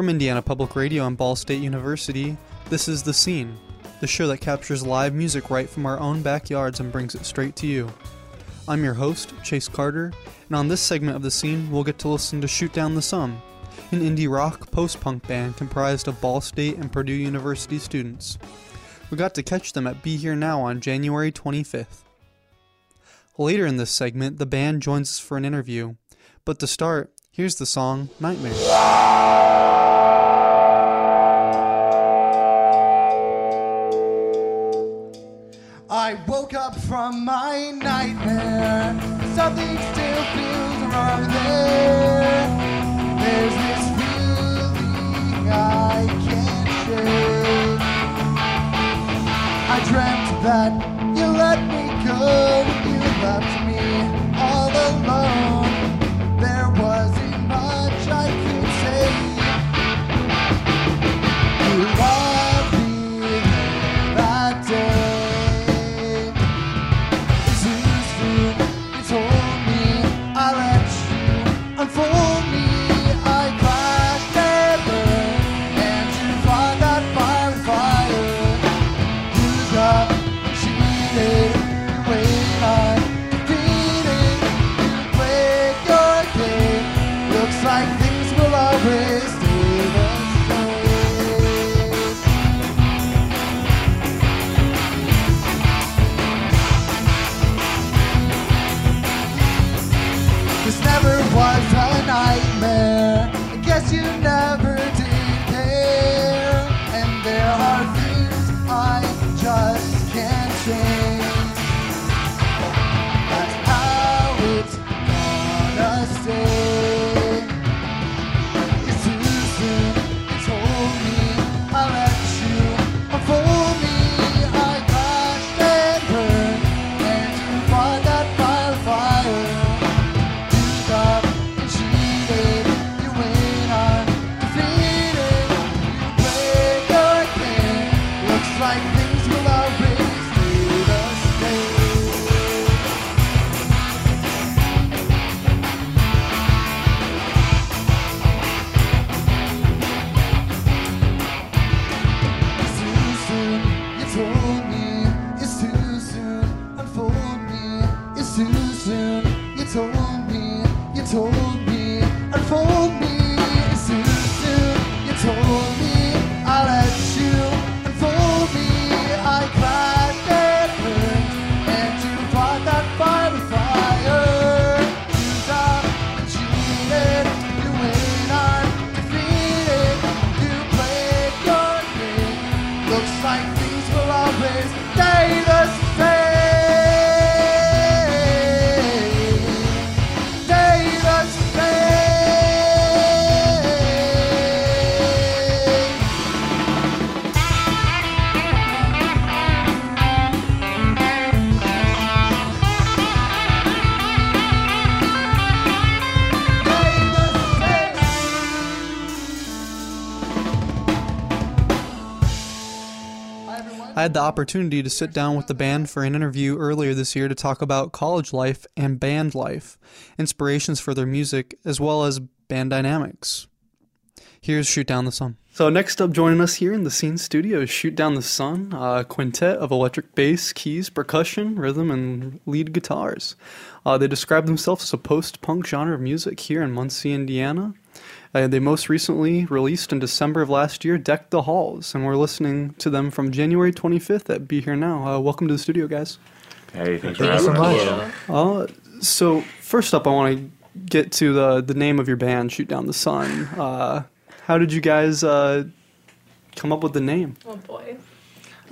From Indiana Public Radio and Ball State University, this is The Scene, the show that captures live music right from our own backyards and brings it straight to you. I'm your host, Chase Carter, and on this segment of The Scene, we'll get to listen to Shoot Down the Sun, an indie rock post punk band comprised of Ball State and Purdue University students. We got to catch them at Be Here Now on January 25th. Later in this segment, the band joins us for an interview, but to start, here's the song Nightmare. From my nightmare. Something still feels wrong there. Looks like things will always stay the I had the opportunity to sit down with the band for an interview earlier this year to talk about college life and band life, inspirations for their music, as well as band dynamics. Here's Shoot Down the Sun. So, next up, joining us here in the scene studio is Shoot Down the Sun, a quintet of electric bass, keys, percussion, rhythm, and lead guitars. Uh, they describe themselves as a post punk genre of music here in Muncie, Indiana. Uh, they most recently released in December of last year, Deck the Halls, and we're listening to them from January 25th at Be Here Now. Uh, welcome to the studio, guys. Hey, thanks for Thank you having so us. much. Uh, so, first up, I want to get to the, the name of your band, Shoot Down the Sun. Uh, how did you guys uh, come up with the name? Oh boy.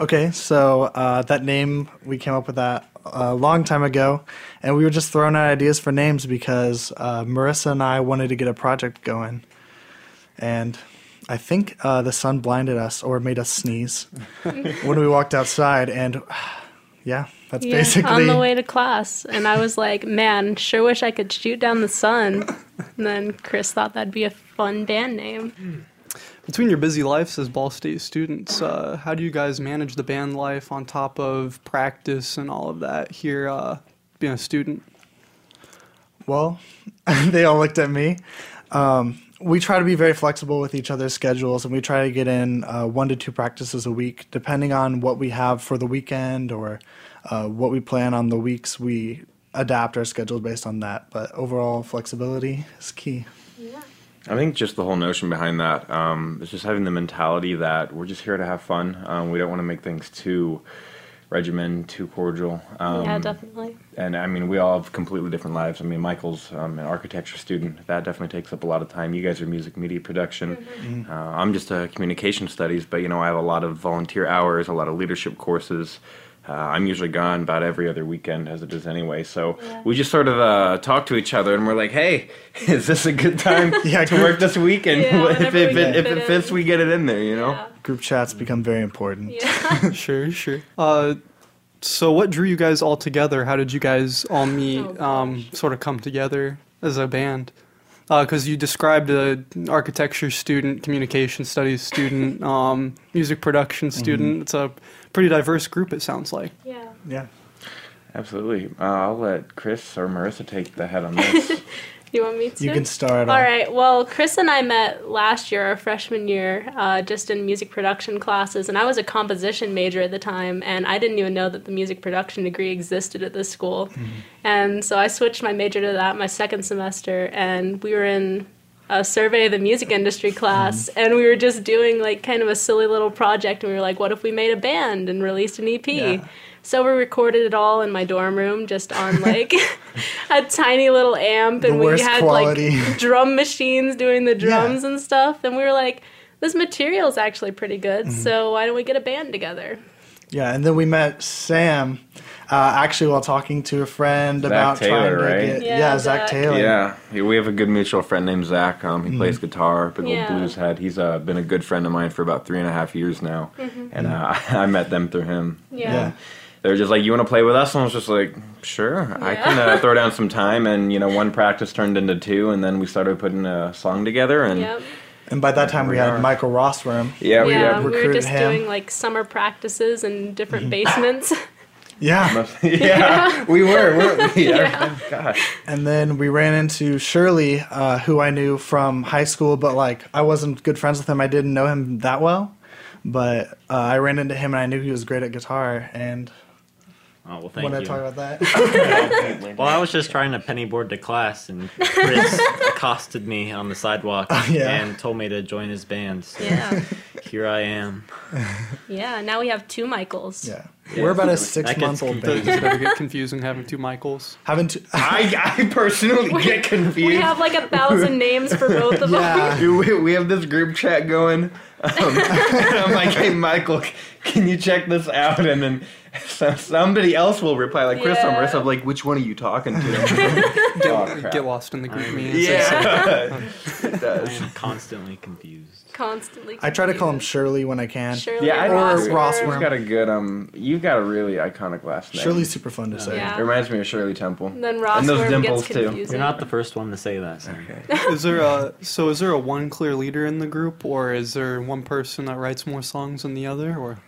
Okay, so uh, that name we came up with that a long time ago, and we were just throwing out ideas for names because uh, Marissa and I wanted to get a project going, and I think uh, the sun blinded us or made us sneeze when we walked outside, and yeah, that's Yeah, basically on the way to class, and I was like, "Man, sure wish I could shoot down the sun." And then Chris thought that'd be a fun band name. Between your busy lives as Ball State students, uh, how do you guys manage the band life on top of practice and all of that here, uh, being a student? Well, they all looked at me. Um, we try to be very flexible with each other's schedules, and we try to get in uh, one to two practices a week, depending on what we have for the weekend or uh, what we plan on the weeks. We adapt our schedules based on that, but overall flexibility is key. I think just the whole notion behind that um, is just having the mentality that we're just here to have fun. Um, we don't want to make things too regimented, too cordial. Um, yeah, definitely. And I mean, we all have completely different lives. I mean, Michael's um, an architecture student. That definitely takes up a lot of time. You guys are music media production. Uh, I'm just a communication studies, but you know, I have a lot of volunteer hours, a lot of leadership courses. Uh, I'm usually gone about every other weekend, as it is anyway. So Yeah. we just sort of uh, talk to each other, and we're like, "Hey, is this a good time Yeah, to work this weekend? Yeah, if whenever if we it, if it fits, in. we get it in there." You know. Yeah. Group chats become very important. Yeah. Sure, sure. Uh, so what drew you guys all together? How did you guys all meet? Oh, um, sort of come together as a band? Because you described a architecture student, communication studies student, um, music production student. It's a pretty diverse group. It sounds like. yeah. Yeah. Absolutely. Uh, I'll let Chris or Marissa take the head on this. You want me to? You can start. All off. right. Well, Chris and I met last year, our freshman year, uh, just in music production classes, and I was a composition major at the time, and I didn't even know that the music production degree existed at this school, and so I switched my major to that my second semester, and we were in a survey of the music industry class, and we were just doing like kind of a silly little project, and we were like, what if we made a band and released an EP? Yeah. So we recorded it all in my dorm room, just on like a tiny little amp, The and we had quality. like drum machines doing the drums and stuff. And we were like, this material's actually pretty good, Mm-hmm. so why don't we get a band together? Yeah, and then we met Sam, uh, actually while talking to a friend Zach about Taylor, trying to right? get Yeah, yeah, Zach, Zach. Taylor. Yeah, yeah, we have a good mutual friend named Zach. Um, he plays guitar, big Yeah. old blues head. He's uh, been a good friend of mine for about three and a half years now, and uh, I met them through him. Yeah. Yeah. They were just like, "You want to play with us?" And I was just like, "Sure, I can uh, throw down some time." And you know, one practice turned into two, and then we started putting a song together. And Yep. And by that time we We had are. Michael Rossworm. yeah, we yeah, had we were just him. doing like summer practices in different basements. Yeah. yeah, we were. We're, yeah. Yeah. Gosh. And then we ran into Shirley, uh, who I knew from high school, but like I wasn't good friends with him. I didn't know him that well. But uh, I ran into him and I knew he was great at guitar. And Oh well, thank want to you. talk about that? Well, I was just trying to penny board to class, and Chris accosted me on the sidewalk yeah. and told me to join his band. So yeah. here I am. Yeah. Now we have two Michaels. yeah. We're about a six gets month old It band. better get confusing having two Michaels. Haven't I personally get confused. We have like a thousand names for both of them. yeah. Dude, we, we have this group chat going. Um, and I'm like, hey, Michael, can you check this out? And then so, somebody else will reply, like Chris or Yeah. Marissa, I'm like, which one are you talking to? oh, crap. Get lost in the group I'm- meetings. Yeah, it I am constantly confused. Constantly. I try to call him. Shirley when I can. Shirley Yeah, I or Or think Ross He's Worm. got a good um. You've got a really iconic last name. Shirley's super fun to say. Yeah. It reminds me of Shirley Temple. And Then Ross and those dimples gets too. You're not the first one to say that. Sam. Okay. Is there a so is there a one clear leader in the group, or is there one person that writes more songs than the other, or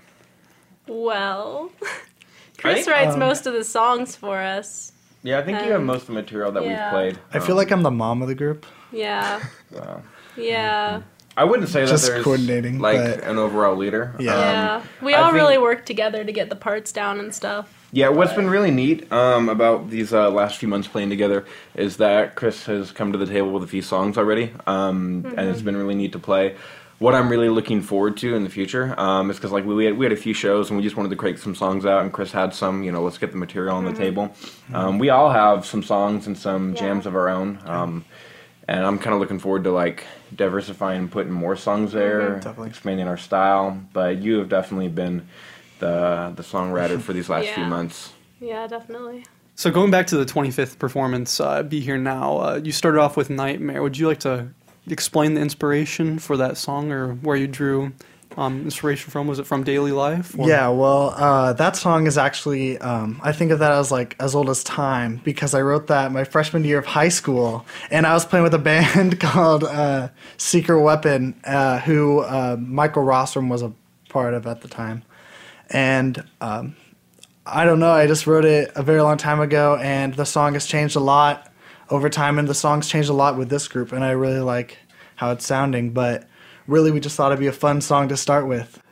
Well, Chris Right? writes Um, most of the songs for us. Yeah, I think you have Um, most of the material that yeah. we've played. I feel Um, like I'm the mom of the group. Yeah. wow. Yeah. I wouldn't say Just that there's coordinating, like but- an overall leader. Yeah. Um, yeah. We I all think- really work together to get the parts down and stuff. Yeah, what's been really neat um, about these uh, last few months playing together is that Chris has come to the table with a few songs already, um, and it's been really neat to play. What I'm really looking forward to in the future um, is because like we had, we had a few shows and we just wanted to crank some songs out, and Chris had some. You know, let's get the material on the table. Um, we all have some songs and some Yeah. jams of our own, um, and I'm kind of looking forward to like diversifying and putting more songs there, Definitely. expanding our style. But you have definitely been the the songwriter for these last few months. Yeah, definitely. so? Going back to the 25th performance, uh, "Be Here Now," uh, you started off with "Nightmare." Would you like to explain the inspiration for that song, or where you drew um, inspiration from? Was it from daily life? or- Yeah, well, uh, that song is actually, um, I think of that as like as old as time because I wrote that my freshman year of high school. And I was playing with a band called uh, Secret Weapon, uh, who uh, Michael Rostrom was a part of at the time. And um, I don't know, I just wrote it a very long time ago, and the song has changed a lot over time, and the song's changed a lot with this group. And I really like how it's sounding. But really, we just thought it'd be a fun song to start with.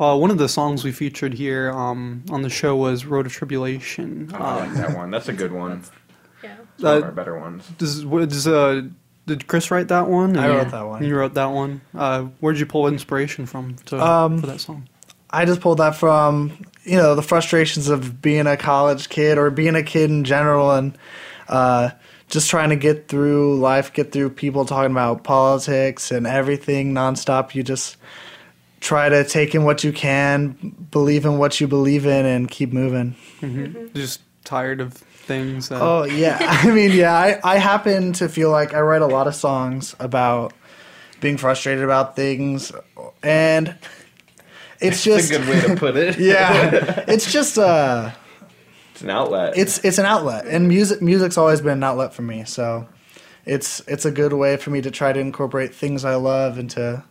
Uh, one of the songs we featured here um, on the show was "Road of Tribulation." Oh, I like that one. That's a good one. Yeah. It's one of Uh, our better ones. does, does uh, did Chris write that one? I And- wrote that one. You wrote that one. Uh, where did you pull inspiration from to, Um, for that song? I just pulled that from you know the frustrations of being a college kid or being a kid in general, and uh, just trying to get through life, get through people talking about politics and everything nonstop. You just try to take in what you can, believe in what you believe in, and keep moving. Just tired of things. That, Oh yeah, I mean yeah, I, I happen to feel like I write a lot of songs about being frustrated about things, and it's just That's a good way to put it. yeah, it's just uh, It's an outlet. it's it's an outlet, and music music's always been an outlet for me. So it's it's a good way for me to try to incorporate things I love into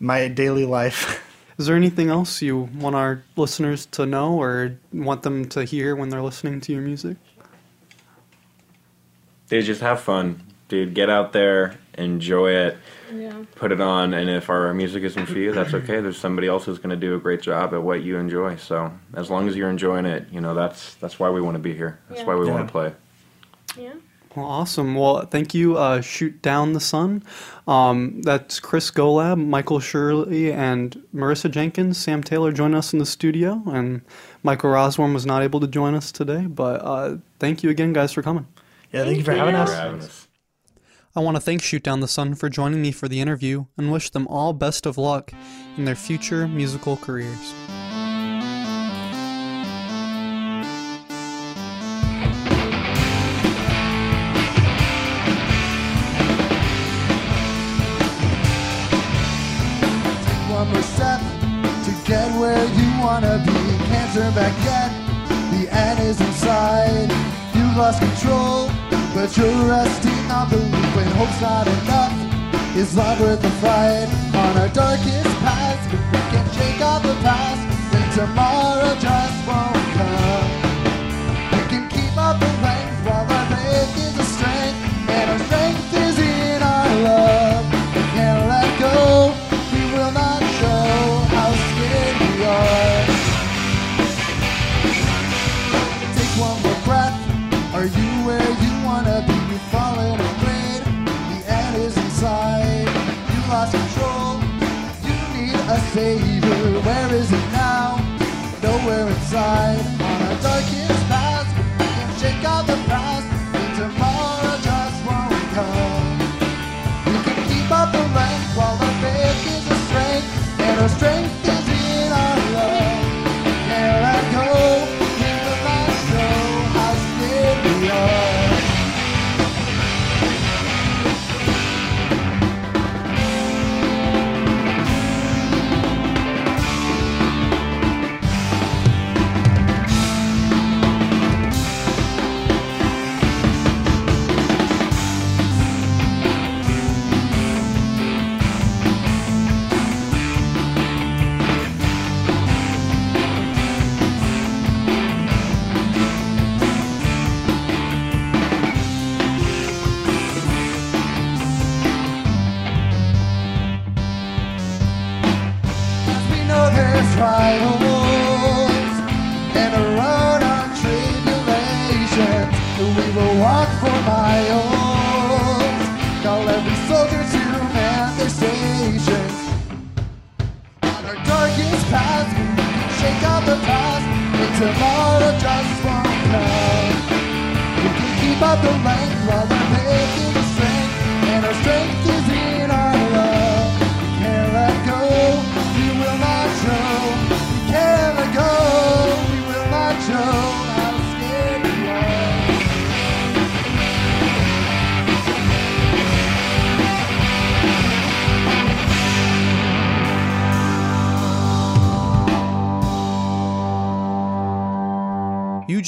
my daily life. Is there anything else you want our listeners to know or want them to hear when they're listening to your music? Dude, just have fun. Dude, get out there, enjoy it, Yeah. put it on, and if our music isn't for you, that's okay. There's somebody else who's going to do a great job at what you enjoy. So as long as you're enjoying it, you know that's that's why we want to be here. That's Yeah. why we Yeah. want to play. Yeah. Well, awesome. Well, thank you, uh, Shoot Down the Sun. Um, that's Chris Golab, Michael Shirley, and Marissa Jenkins. Sam Taylor joined us in the studio, and Michael Rosworm was not able to join us today. But uh, thank you again, guys, for coming. yeah, thank you for Thank having you. us. For having us. I want to thank Shoot Down the Sun for joining me for the interview and wish them all best of luck in their future musical careers. where you wanna be. Can't back yet. The end is inside. You've lost control, but you're resting on belief hope's not enough. Is love worth the fight on our darkest path? We can shake off the past, then tomorrow just won't need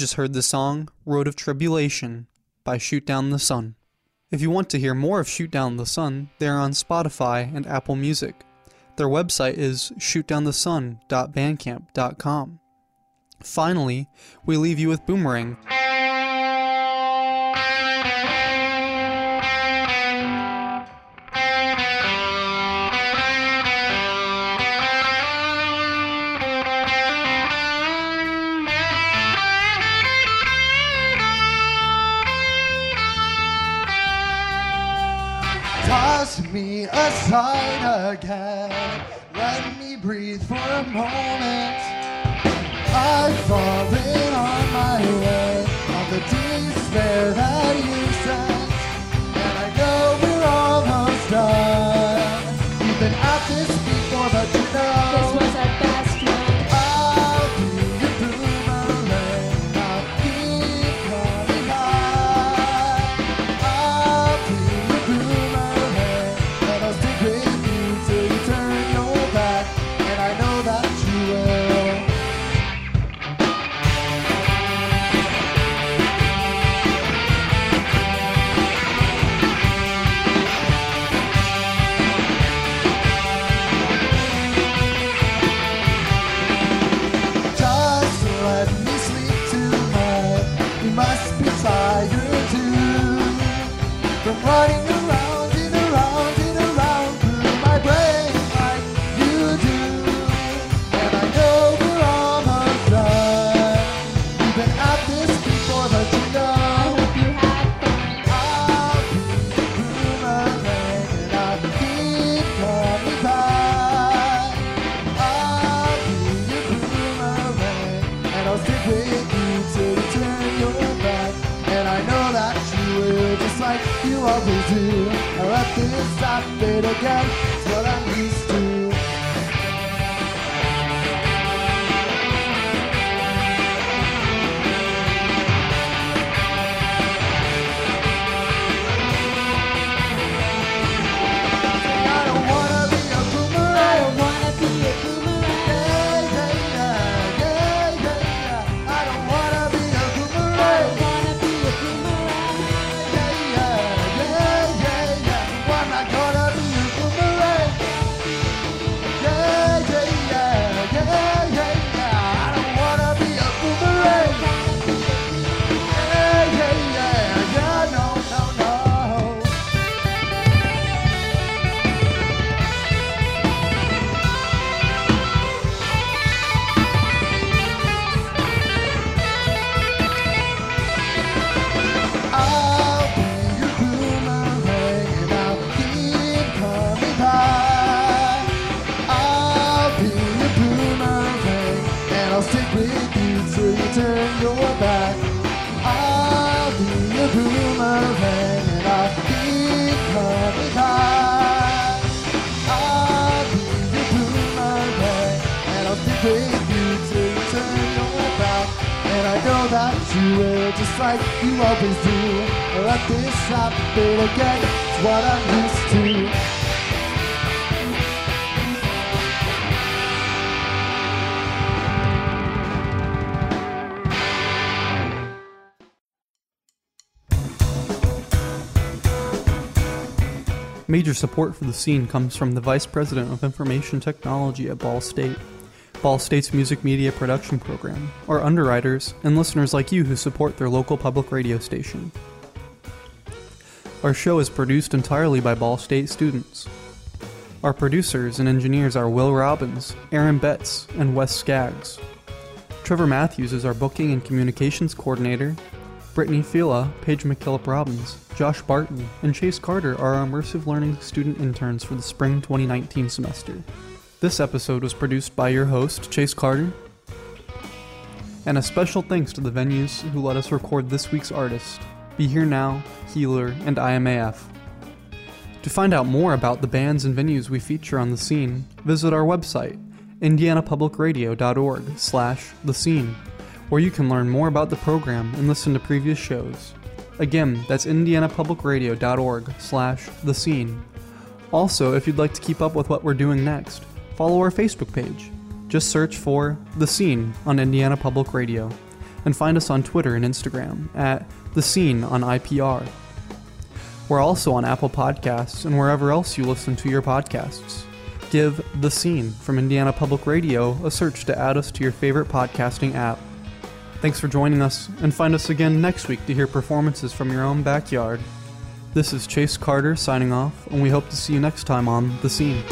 just heard the song Road of Tribulation by Shoot Down the Sun. If you want to hear more of Shoot Down the Sun, they're on Spotify and Apple Music. Their website is shootdownthesun.bandcamp.com. Finally, we leave you with Boomerang toss me aside again. Let me breathe for a moment. I've fallen on my way on the despair that you you know I can have people die I be a man And I'll sit with you to turn your back And I know that she will dislike you always do. Now let this stop again. It's what I'm used just like you always do. Let this happen again. It's what I'm used to. Major support for the scene comes from the Vice President of Information Technology at Ball State, Ball State's music media production program, our underwriters, and listeners like you who support their local public radio station. Our show is produced entirely by Ball State students. Our producers and engineers are Will Robbins, Aaron Betts, and Wes Skaggs. Trevor Matthews is our booking and communications coordinator. Brittany Fila, Paige McKillop Robbins, Josh Barton, and Chase Carter are our immersive learning student interns for the spring 2019 semester. This episode was produced by your host, Chase Carter. And a special thanks to the venues who let us record this week's artist Be Here Now, Healer, and IMAF. To find out more about the bands and venues we feature on the scene, visit our website, indianapublicradio.org slash the scene, where you can learn more about the program and listen to previous shows. Again, that's indianapublicradio.org slash the scene. Also, if you'd like to keep up with what we're doing next, follow our Facebook page. Just search for The Scene on Indiana Public Radio, and find us on Twitter and Instagram at The Scene on IPR. We're also on Apple Podcasts and wherever else you listen to your podcasts. Give The Scene from Indiana Public Radio a search to add us to your favorite podcasting app. Thanks for joining us, and find us again next week to hear performances from your own backyard. This is Chase Carter signing off, and we hope to see you next time on The Scene.